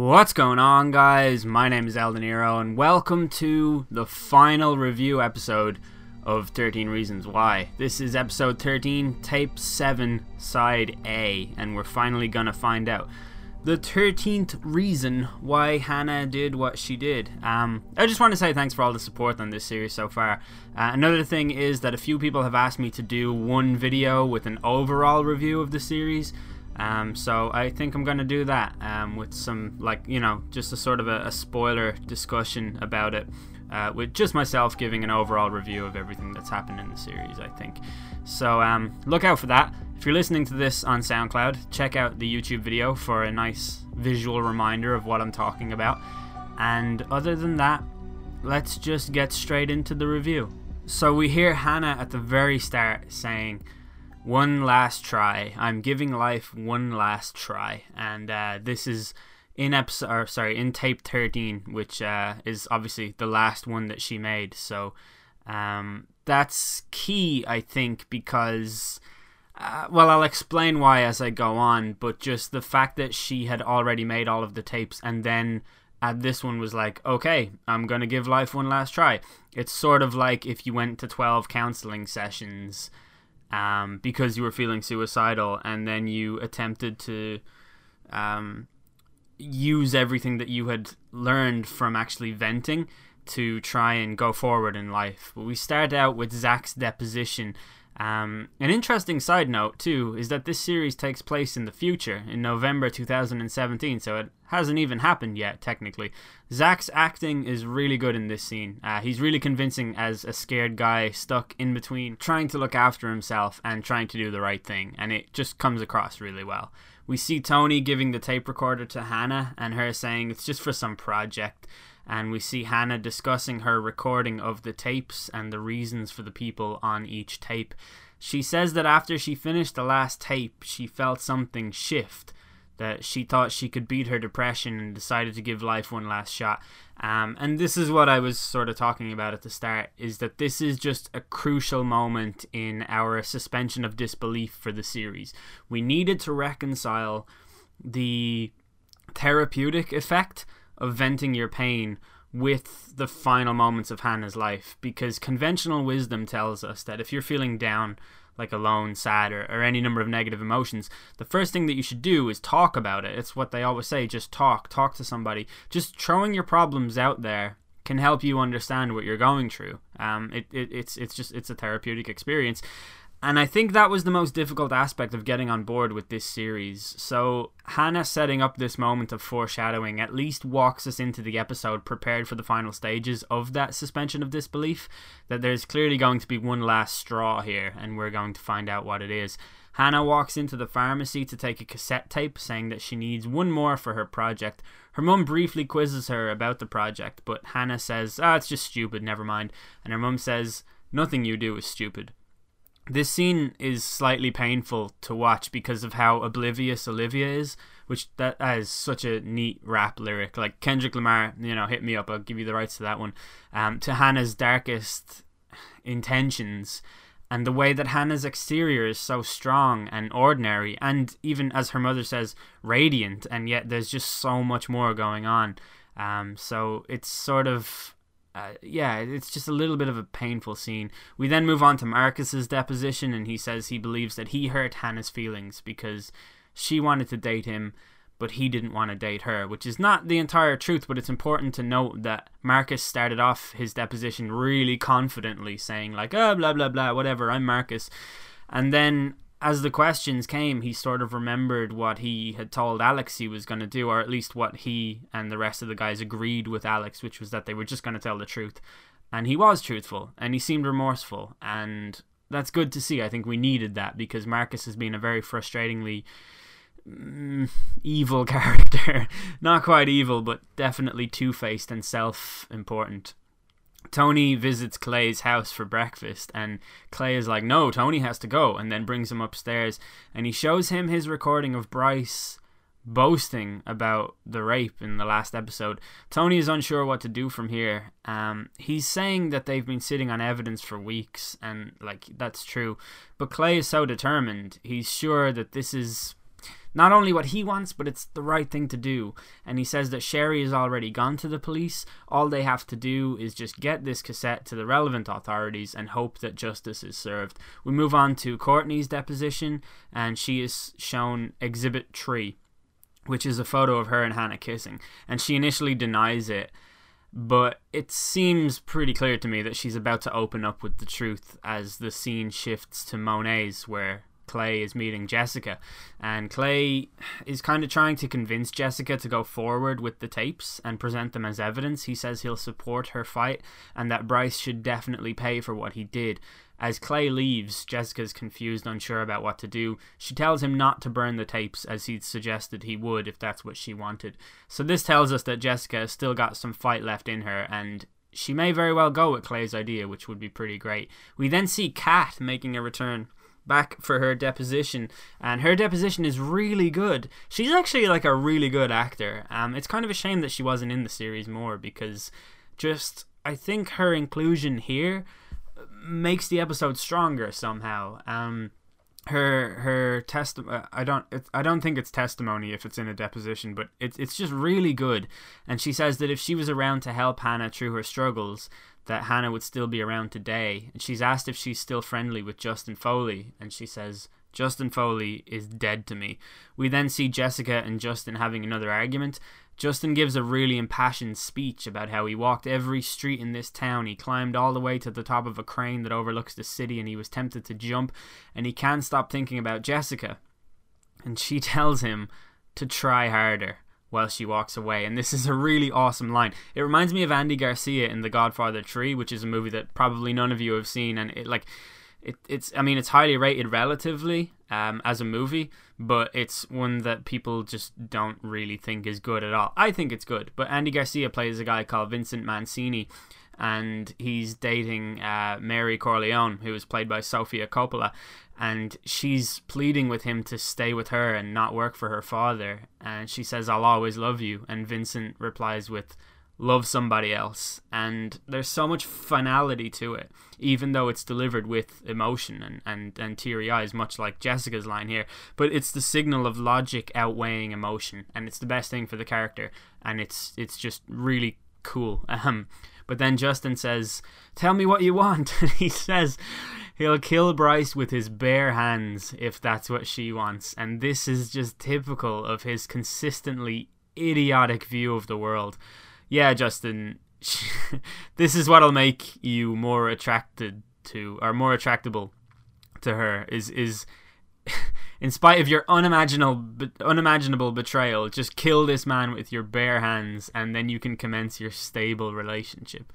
What's going on, guys? My name is Eldeniro, and welcome to the final review episode of 13 Reasons Why. This is episode 13, tape 7, side A, and we're finally gonna find out the 13th reason why Hannah did what she did. Um, I just want to say thanks for all the support on this series so far. Uh, another thing is that a few people have asked me to do one video with an overall review of the series. Um, so I think I'm to do that um, with some, like, you know, just a sort of a, a spoiler discussion about it. Uh, with just myself giving an overall review of everything that's happened in the series, I think. So um, look out for that. If you're listening to this on SoundCloud, check out the YouTube video for a nice visual reminder of what I'm talking about. And other than that, let's just get straight into the review. So we hear Hannah at the very start saying, one last try. I'm giving life one last try, and uh, this is in episode, or sorry, in tape 13, which uh, is obviously the last one that she made. So um, that's key, I think, because. Uh, well, I'll explain why as I go on, but just the fact that she had already made all of the tapes and then at this one was like, okay, I'm going to give life one last try. It's sort of like if you went to 12 counseling sessions um, because you were feeling suicidal, and then you attempted to um, use everything that you had learned from actually venting to try and go forward in life. But we start out with Zach's deposition. Um, an interesting side note, too, is that this series takes place in the future, in November 2017, so it hasn't even happened yet, technically. Zach's acting is really good in this scene. Uh, he's really convincing as a scared guy stuck in between trying to look after himself and trying to do the right thing, and it just comes across really well. We see Tony giving the tape recorder to Hannah and her saying it's just for some project and we see Hannah discussing her recording of the tapes and the reasons for the people on each tape. She says that after she finished the last tape, she felt something shift, that she thought she could beat her depression and decided to give life one last shot. Um, and this is what I was sort of talking about at the start is that this is just a crucial moment in our suspension of disbelief for the series. We needed to reconcile the therapeutic effect of venting your pain with the final moments of Hannah's life because conventional wisdom tells us that if you're feeling down, like alone, sad, or, or any number of negative emotions, the first thing that you should do is talk about it. It's what they always say just talk, talk to somebody. Just throwing your problems out there can help you understand what you're going through. Um, it, it, it's, it's just, it's a therapeutic experience. And I think that was the most difficult aspect of getting on board with this series. So, Hannah setting up this moment of foreshadowing at least walks us into the episode prepared for the final stages of that suspension of disbelief. That there's clearly going to be one last straw here, and we're going to find out what it is. Hannah walks into the pharmacy to take a cassette tape, saying that she needs one more for her project. Her mum briefly quizzes her about the project, but Hannah says, Ah, it's just stupid, never mind. And her mum says, Nothing you do is stupid this scene is slightly painful to watch because of how oblivious Olivia is, which that, that is such a neat rap lyric. Like Kendrick Lamar, you know, hit me up. I'll give you the rights to that one. Um, to Hannah's darkest intentions, and the way that Hannah's exterior is so strong and ordinary, and even as her mother says, radiant, and yet there's just so much more going on. Um, so it's sort of uh, yeah, it's just a little bit of a painful scene. We then move on to Marcus's deposition, and he says he believes that he hurt Hannah's feelings because she wanted to date him, but he didn't want to date her, which is not the entire truth, but it's important to note that Marcus started off his deposition really confidently, saying, like, oh, blah, blah, blah, whatever, I'm Marcus. And then as the questions came, he sort of remembered what he had told Alex he was going to do, or at least what he and the rest of the guys agreed with Alex, which was that they were just going to tell the truth. And he was truthful, and he seemed remorseful, and that's good to see. I think we needed that because Marcus has been a very frustratingly mm, evil character. Not quite evil, but definitely two faced and self important. Tony visits Clay's house for breakfast, and Clay is like, No, Tony has to go, and then brings him upstairs. And he shows him his recording of Bryce boasting about the rape in the last episode. Tony is unsure what to do from here. Um, he's saying that they've been sitting on evidence for weeks, and like that's true. But Clay is so determined. He's sure that this is not only what he wants, but it's the right thing to do. And he says that Sheri has already gone to the police. All they have to do is just get this cassette to the relevant authorities and hope that justice is served. We move on to Courtney's deposition, and she is shown Exhibit 3, which is a photo of her and Hannah kissing. And she initially denies it but it seems pretty clear to me that she's about to open up with the truth as the scene shifts to Monet's, where Clay is meeting Jessica, and Clay is kind of trying to convince Jessica to go forward with the tapes and present them as evidence. He says he'll support her fight and that Bryce should definitely pay for what he did. As Clay leaves, Jessica's confused, unsure about what to do. She tells him not to burn the tapes as he'd suggested he would if that's what she wanted. So this tells us that Jessica has still got some fight left in her and she may very well go with Clay's idea, which would be pretty great. We then see Kat making a return back for her deposition, and her deposition is really good. She's actually like a really good actor. Um, it's kind of a shame that she wasn't in the series more because just I think her inclusion here makes the episode stronger somehow. Um, her her test uh, I don't I don't think it's testimony if it's in a deposition, but it's it's just really good. And she says that if she was around to help Hannah through her struggles, that Hannah would still be around today. And she's asked if she's still friendly with Justin Foley, and she says Justin Foley is dead to me. We then see Jessica and Justin having another argument. Justin gives a really impassioned speech about how he walked every street in this town. He climbed all the way to the top of a crane that overlooks the city and he was tempted to jump and he can't stop thinking about Jessica. And she tells him to try harder while she walks away. And this is a really awesome line. It reminds me of Andy Garcia in The Godfather 3, which is a movie that probably none of you have seen and it like it, it's I mean it's highly rated relatively um, as a movie, but it's one that people just don't really think is good at all. I think it's good, but Andy Garcia plays a guy called Vincent Mancini, and he's dating uh, Mary Corleone, who is played by Sofia Coppola, and she's pleading with him to stay with her and not work for her father, and she says, "I'll always love you," and Vincent replies with love somebody else. And there's so much finality to it, even though it's delivered with emotion and, and, and teary eyes, much like Jessica's line here. But it's the signal of logic outweighing emotion, and it's the best thing for the character, and it's it's just really cool. Um, but then Justin says, Tell me what you want. And he says he'll kill Bryce with his bare hands if that's what she wants. And this is just typical of his consistently idiotic view of the world yeah, Justin, this is what'll make you more attracted to or more attractable to her is is in spite of your unimaginable unimaginable betrayal just kill this man with your bare hands and then you can commence your stable relationship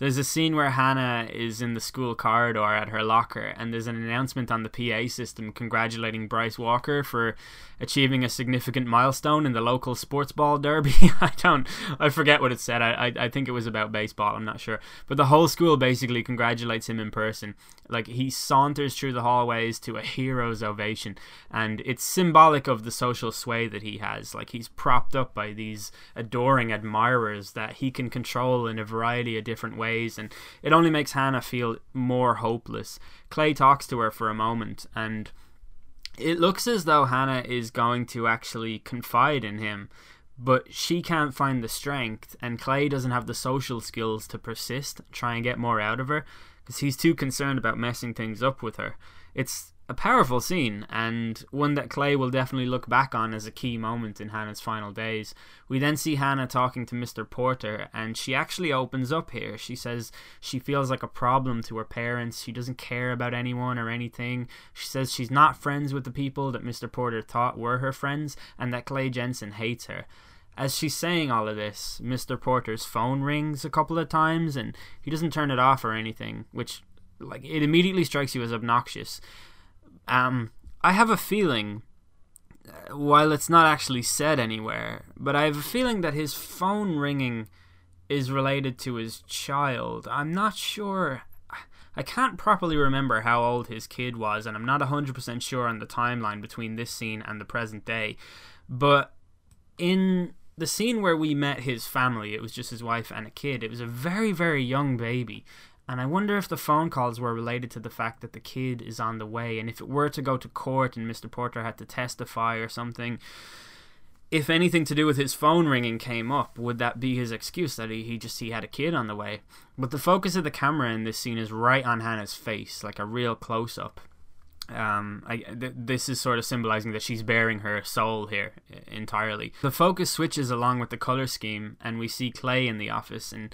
there's a scene where Hannah is in the school corridor at her locker, and there's an announcement on the PA system congratulating Bryce Walker for achieving a significant milestone in the local sports ball derby. I don't, I forget what it said. I, I, I think it was about baseball. I'm not sure, but the whole school basically congratulates him in person. Like he saunters through the hallways to a hero's ovation, and it's symbolic of the social sway that he has. Like he's propped up by these adoring admirers that he can control in a variety of different ways ways, and it only makes Hannah feel more hopeless. Clay talks to her for a moment, and it looks as though Hannah is going to actually confide in him, but she can't find the strength, and Clay doesn't have the social skills to persist, try and get more out of her, because he's too concerned about messing things up with her. It's a powerful scene and one that Clay will definitely look back on as a key moment in Hannah's final days. We then see Hannah talking to Mr. Porter and she actually opens up here. She says she feels like a problem to her parents. She doesn't care about anyone or anything. She says she's not friends with the people that Mr. Porter thought were her friends and that Clay Jensen hates her. As she's saying all of this, Mr. Porter's phone rings a couple of times and he doesn't turn it off or anything, which like it immediately strikes you as obnoxious. Um, I have a feeling, uh, while it's not actually said anywhere, but I have a feeling that his phone ringing is related to his child. I'm not sure. I can't properly remember how old his kid was, and I'm not 100% sure on the timeline between this scene and the present day. But in the scene where we met his family, it was just his wife and a kid. It was a very, very young baby And I wonder if the phone calls were related to the fact that the kid is on the way, and if it were to go to court and Mr. Porter had to testify or something, if anything to do with his phone ringing came up, would that be his excuse that he, he just he had a kid on the way? But the focus of the camera in this scene is right on Hannah's face, like a real close up. Um, I, th- this is sort of symbolizing that she's baring her soul here entirely. The focus switches along with the color scheme, and we see Clay in the office, and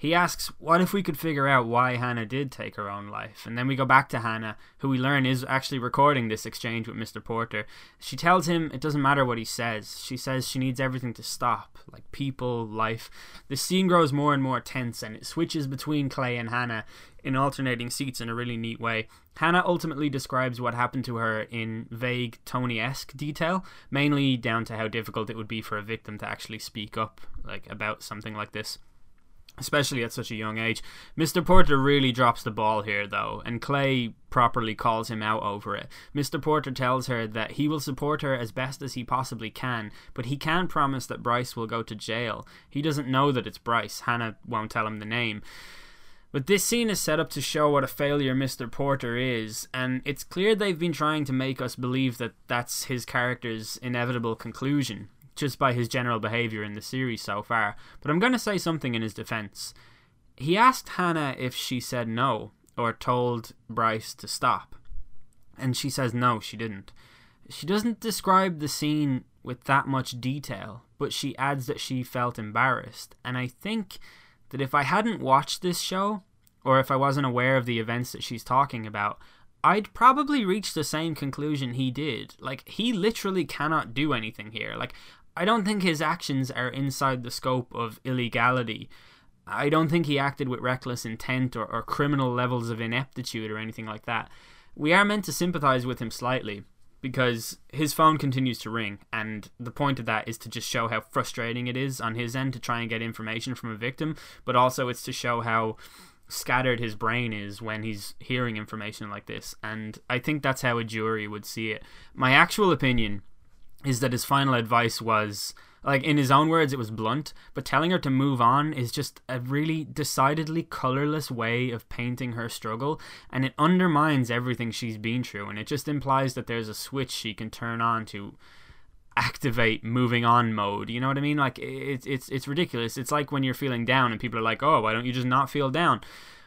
he asks, What if we could figure out why Hannah did take her own life? And then we go back to Hannah, who we learn is actually recording this exchange with Mr. Porter. She tells him it doesn't matter what he says. She says she needs everything to stop, like people, life. The scene grows more and more tense, and it switches between Clay and Hannah in alternating seats in a really neat way. Hannah ultimately describes what happened to her in vague Tony esque detail, mainly down to how difficult it would be for a victim to actually speak up like about something like this especially at such a young age. Mr. Porter really drops the ball here, though, and Clay properly calls him out over it. Mr. Porter tells her that he will support her as best as he possibly can, but he can promise that Bryce will go to jail. He doesn't know that it's Bryce. Hannah won't tell him the name. But this scene is set up to show what a failure Mr. Porter is, and it's clear they've been trying to make us believe that that's his character's inevitable conclusion just by his general behaviour in the series so far. But I'm going to say something in his defence. He asked Hannah if she said no or told Bryce to stop. And she says no, she didn't. She doesn't describe the scene with that much detail, but she adds that she felt embarrassed. And I think that if I hadn't watched this show, or if I wasn't aware of the events that she's talking about, I'd probably reach the same conclusion he did. Like, he literally cannot do anything here. Like, I don't think his actions are inside the scope of illegality. I don't think he acted with reckless intent or, or criminal levels of ineptitude or anything like that. We are meant to sympathize with him slightly because his phone continues to ring, and the point of that is to just show how frustrating it is on his end to try and get information from a victim, but also it's to show how scattered his brain is when he's hearing information like this. And I think that's how a jury would see it. My actual opinion is that his final advice was like in his own words it was blunt but telling her to move on is just a really decidedly colorless way of painting her struggle and it undermines everything she's been through and it just implies that there's a switch she can turn on to activate moving on mode you know what i mean? Like it's it's it's ridiculous. It's like when you're feeling down and people are like oh why don't you just not feel down?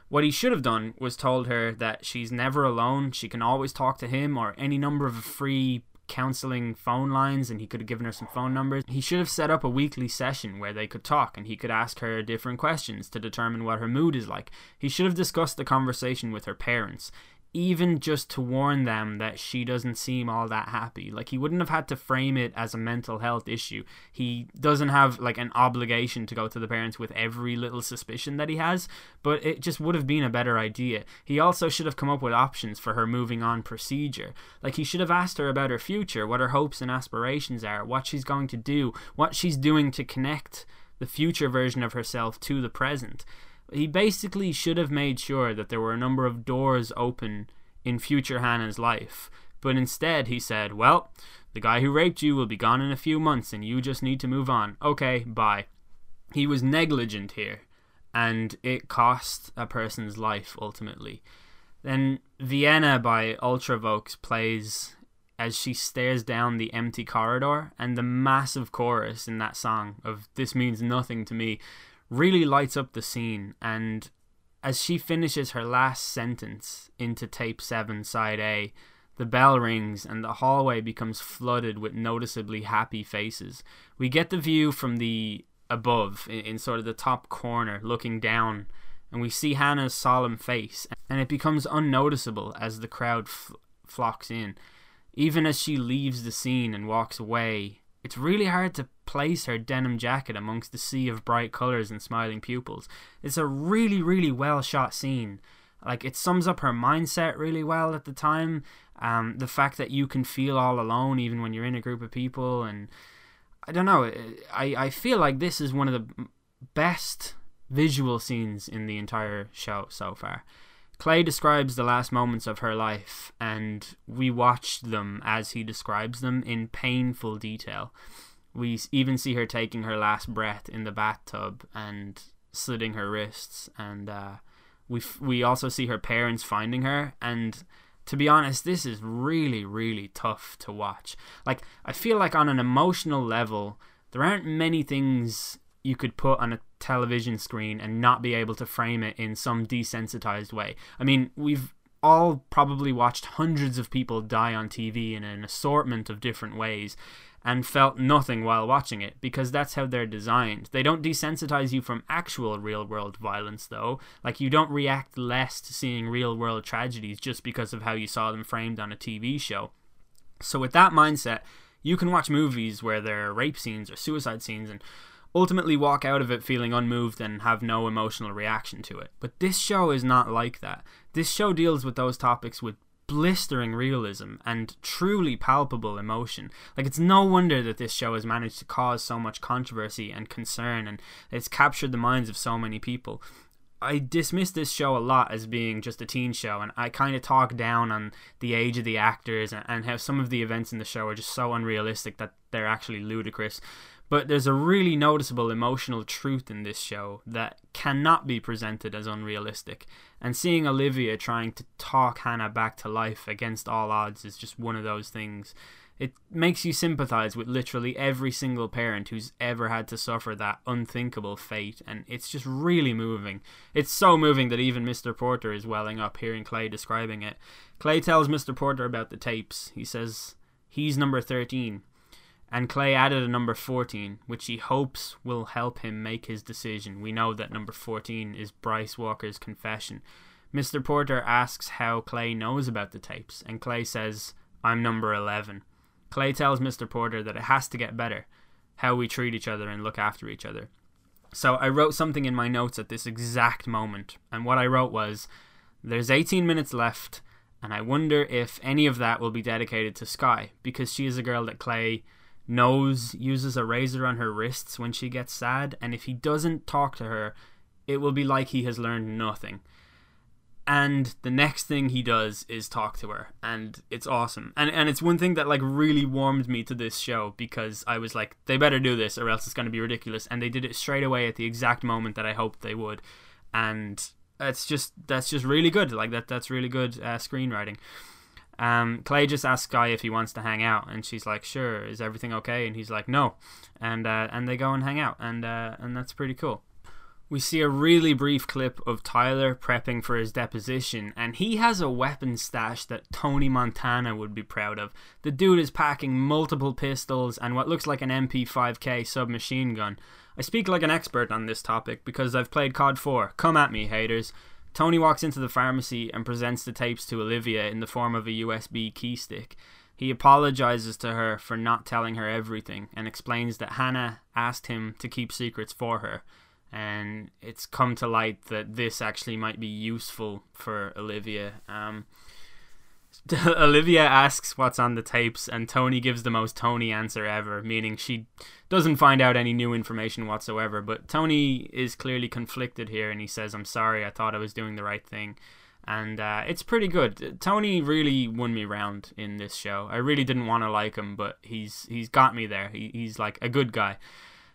What he should have done was told her that she's never alone. She can always talk to him or any number of free counseling phone lines and he could have given her some phone numbers. He should have set up a weekly session where they could talk and he could ask her different questions to determine what her mood is like. He should have discussed the conversation with her parents even just to warn them that she doesn't seem all that happy. Like he wouldn't have had to frame it as a mental health issue. He doesn't have like an obligation to go to the parents with every little suspicion that he has, but it just would have been a better idea. He also should have come up with options for her moving on procedure. Like he should have asked her about her future, what her hopes and aspirations are, what she's going to do, what she's doing to connect the future version of herself to the present he basically should have made sure that there were a number of doors open in future Hannah's life. But instead, he said, Well, the guy who raped you will be gone in a few months and you just need to move on. Okay, bye. He was negligent here, and it cost a person's life ultimately. Then Vienna by Ultravox plays as she stares down the empty corridor, and the massive chorus in that song of This Means Nothing to Me really lights up the scene. And as she finishes her last sentence into tape 7, side A, the bell rings and the hallway becomes flooded with noticeably happy faces. We get the view from the above, in, in sort of the top corner, looking down, and we see Hannah's solemn face, and it becomes unnoticeable as the crowd f- flocks in. Even as she leaves the scene and walks away, it's really hard to place her denim jacket amongst the sea of bright colours and smiling pupils. It's a really, really well shot scene. Like it sums up her mindset really well at the time. Um, the fact that you can feel all alone even when you're in a group of people, and I don't know. I I feel like this is one of the best visual scenes in the entire show so far. Clay describes the last moments of her life, and we watch them as he describes them in painful detail. We even see her taking her last breath in the bathtub and slitting her wrists, and uh, We f- we also see her parents finding her, and to be honest, this is really really tough to watch. Like I feel like on an emotional level, there aren't many things you could put on a television screen and not be able to frame it in some desensitized way. I mean, we've all probably watched hundreds of people die on TV in an assortment of different ways and felt nothing while watching it because that's how they're designed. They don't desensitize you from actual real world violence, though. Like, you don't react less to seeing real world tragedies just because of how you saw them framed on a TV show. So, with that mindset, you can watch movies where there are rape scenes or suicide scenes and ultimately walk out of it feeling unmoved and have no emotional reaction to it. But this show is not like that. This show deals with those topics with blistering realism and truly palpable emotion. Like it's no wonder that this show has managed to cause so much controversy and concern and it's captured the minds of so many people. I dismiss this show a lot as being just a teen show, and I kind of talk down on the age of the actors and, how some of the events in the show are just so unrealistic that they're actually ludicrous. But there's a really noticeable emotional truth in this show that cannot be presented as unrealistic. And seeing Olivia trying to talk Hannah back to life against all odds is just one of those things. It makes you sympathize with literally every single parent who's ever had to suffer that unthinkable fate, and it's just really moving. It's so moving that even Mr. Porter is welling up hearing Clay describing it. Clay tells Mr. Porter about the tapes. He says he's number 13 and Clay added a number 14, which he hopes will help him make his decision. We know that number 14 is Bryce Walker's confession. Mr. Porter asks how Clay knows about the tapes, and Clay says, I'm number 11. Clay tells Mr. Porter that it has to get better, how we treat each other and look after each other. So I wrote something in my notes at this exact moment, and what I wrote was, There's 18 minutes left, and I wonder if any of that will be dedicated to Skye, because she is a girl that Clay knows uses a razor on her wrists when she gets sad, and if he doesn't talk to her, it will be like he has learned nothing. And the next thing he does is talk to her, and it's awesome. And and it's one thing that like really warmed me to this show because I was like, they better do this or else it's going to be ridiculous. And they did it straight away at the exact moment that I hoped they would, and it's just that's just really good. Like that that's really good uh, screenwriting. Um, Clay just asks Skye if he wants to hang out, and she's like, "Sure, is everything okay?" And he's like, "No," and uh, and they go and hang out, and uh, and that's pretty cool. We see a really brief clip of Tyler prepping for his deposition, and he has a weapon stash that Tony Montana would be proud of. The dude is packing multiple pistols and what looks like an MP5K submachine gun. I speak like an expert on this topic because I've played COD 4. Come at me, haters. Tony walks into the pharmacy and presents the tapes to Olivia in the form of a USB key stick. He apologizes to her for not telling her everything and explains that Hannah asked him to keep secrets for her. And it's come to light that this actually might be useful for Olivia. Um, Olivia asks what's on the tapes, and Tony gives the most Tony answer ever, meaning she doesn't find out any new information whatsoever. But Tony is clearly conflicted here, and he says, I'm sorry, I thought I was doing the right thing. And uh, it's pretty good. Tony really won me round in this show. I really didn't want to like him, but he's he's got me there. He, he's like a good guy.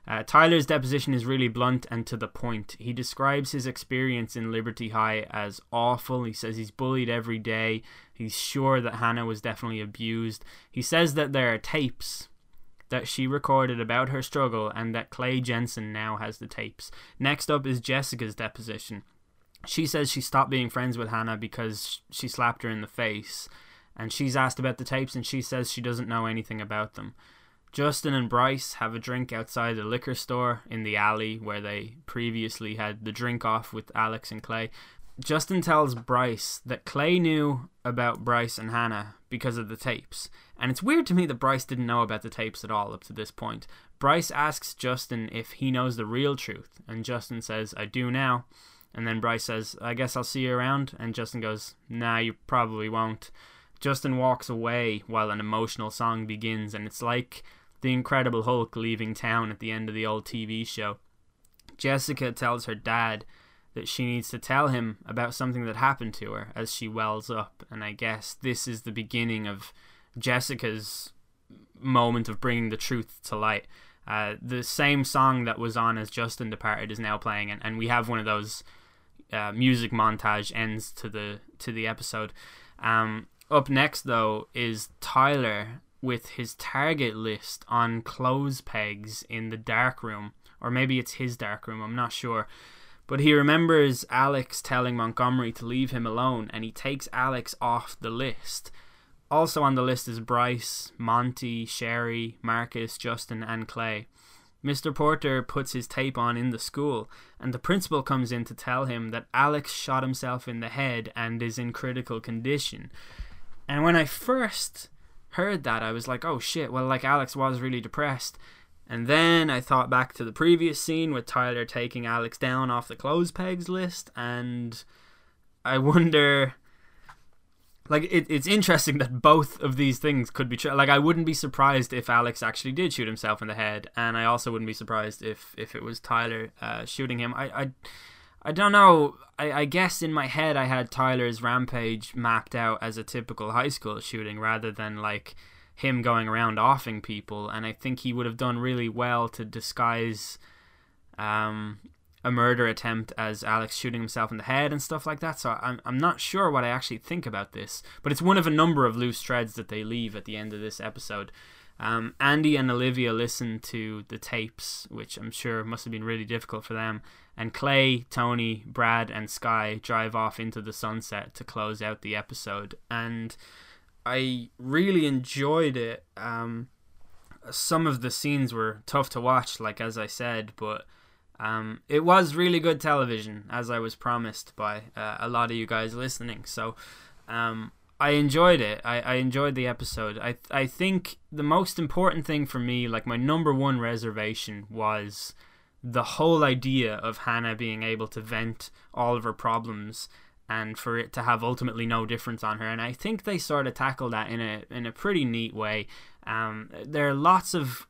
Uh, Tyler's deposition is really blunt and to the point. He describes his experience in Liberty High as awful. He says he's bullied every day. He's sure that Hannah was definitely abused. He says that there are tapes that she recorded about her struggle and that Clay Jensen now has the tapes. Next up is Jessica's deposition. She says she stopped being friends with Hannah because she slapped her in the face. And she's asked about the tapes and she says she doesn't know anything about them. Justin and Bryce have a drink outside the liquor store in the alley where they previously had the drink off with Alex and Clay. Justin tells Bryce that Clay knew about Bryce and Hannah because of the tapes. And it's weird to me that Bryce didn't know about the tapes at all up to this point. Bryce asks Justin if he knows the real truth, and Justin says, I do now. And then Bryce says, I guess I'll see you around. And Justin goes, Nah, you probably won't. Justin walks away while an emotional song begins, and it's like the Incredible Hulk leaving town at the end of the old TV show. Jessica tells her dad that she needs to tell him about something that happened to her as she wells up, and I guess this is the beginning of Jessica's moment of bringing the truth to light. Uh, the same song that was on as Justin departed is now playing, and, and we have one of those uh, music montage ends to the to the episode. Um, up next though is Tyler with his target list on clothes pegs in the dark room, or maybe it's his dark room. I'm not sure. But he remembers Alex telling Montgomery to leave him alone, and he takes Alex off the list. Also on the list is Bryce, Monty, Sheri, Marcus, Justin, and Clay. Mr. Porter puts his tape on in the school, and the principal comes in to tell him that Alex shot himself in the head and is in critical condition. And when I first heard that, I was like, oh shit, well, like Alex was really depressed. And then I thought back to the previous scene with Tyler taking Alex down off the clothes pegs list, and I wonder. Like, it, it's interesting that both of these things could be true. Like, I wouldn't be surprised if Alex actually did shoot himself in the head, and I also wouldn't be surprised if, if it was Tyler uh, shooting him. I, I, I don't know. I, I guess in my head I had Tyler's rampage mapped out as a typical high school shooting rather than like him going around offing people, and I think he would have done really well to disguise um, a murder attempt as Alex shooting himself in the head and stuff like that. So I'm I'm not sure what I actually think about this, but it's one of a number of loose threads that they leave at the end of this episode. Um, Andy and Olivia listen to the tapes, which I'm sure must have been really difficult for them. And Clay, Tony, Brad, and Skye drive off into the sunset to close out the episode. And I really enjoyed it. Um, some of the scenes were tough to watch, like as I said, but um, it was really good television, as I was promised by uh, a lot of you guys listening. So um, I enjoyed it. I, I enjoyed the episode. I I think the most important thing for me, like my number one reservation, was the whole idea of Hannah being able to vent all of her problems and for it to have ultimately no difference on her. And I think they sort of tackle that in a in a pretty neat way. Um, there are lots of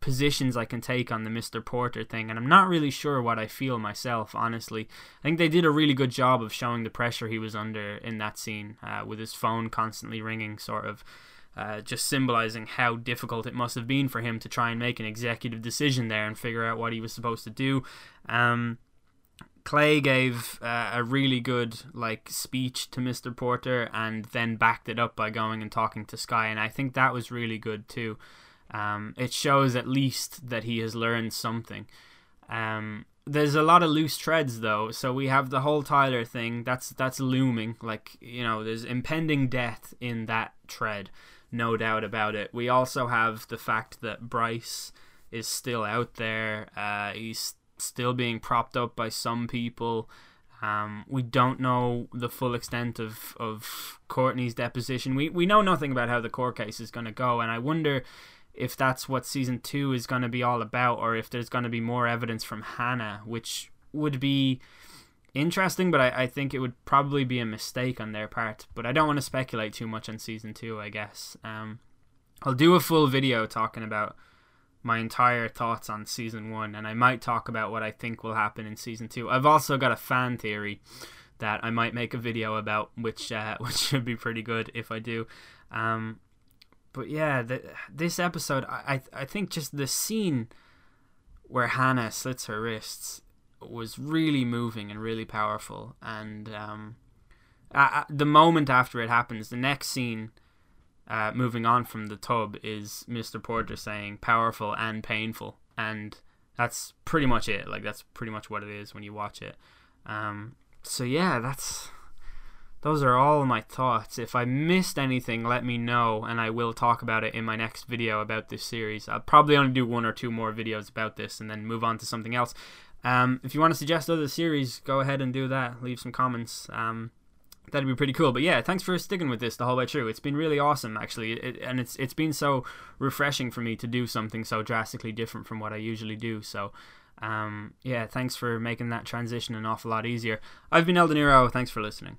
positions I can take on the Mr. Porter thing, and I'm not really sure what I feel myself, honestly. I think they did a really good job of showing the pressure he was under in that scene, uh, with his phone constantly ringing, sort of. Uh, just symbolizing how difficult it must have been for him to try and make an executive decision there and figure out what he was supposed to do. Um, Clay gave uh, a really good like speech to Mr. Porter and then backed it up by going and talking to Skye, and I think that was really good too. Um, it shows at least that he has learned something. Um, there's a lot of loose threads though, so we have the whole Tyler thing that's that's looming. Like you know, there's impending death in that thread, no doubt about it. We also have the fact that Bryce is still out there. Uh, he's still being propped up by some people. Um, we don't know the full extent of, of Courtney's deposition. We we know nothing about how the court case is going to go, and I wonder if that's what season two is going to be all about, or if there's going to be more evidence from Hannah, which would be interesting, but I, I think it would probably be a mistake on their part. But I don't want to speculate too much on season two, I guess. Um, I'll do a full video talking about my entire thoughts on season one, and I might talk about what I think will happen in season two. I've also got a fan theory that I might make a video about, which uh, which should be pretty good if I do. Um, but yeah, the, this episode, I I think just the scene where Hannah slits her wrists was really moving and really powerful, and um, the moment after it happens, the next scene uh, moving on from the tub is Mr. Porter saying powerful and painful, and that's pretty much it. Like that's pretty much what it is when you watch it. Um, so yeah, that's those are all my thoughts. If I missed anything, let me know, and I will talk about it in my next video about this series. I'll probably only do one or two more videos about this, and then move on to something else. Um, if you want to suggest other series, go ahead and do that. Leave some comments. Um, that'd be pretty cool. But yeah, thanks for sticking with this the whole way through. It's been really awesome, actually, it, and it's it's been so refreshing for me to do something so drastically different from what I usually do. So. Um, yeah, thanks for making that transition an awful lot easier. I've been Eldeniro. Thanks for listening.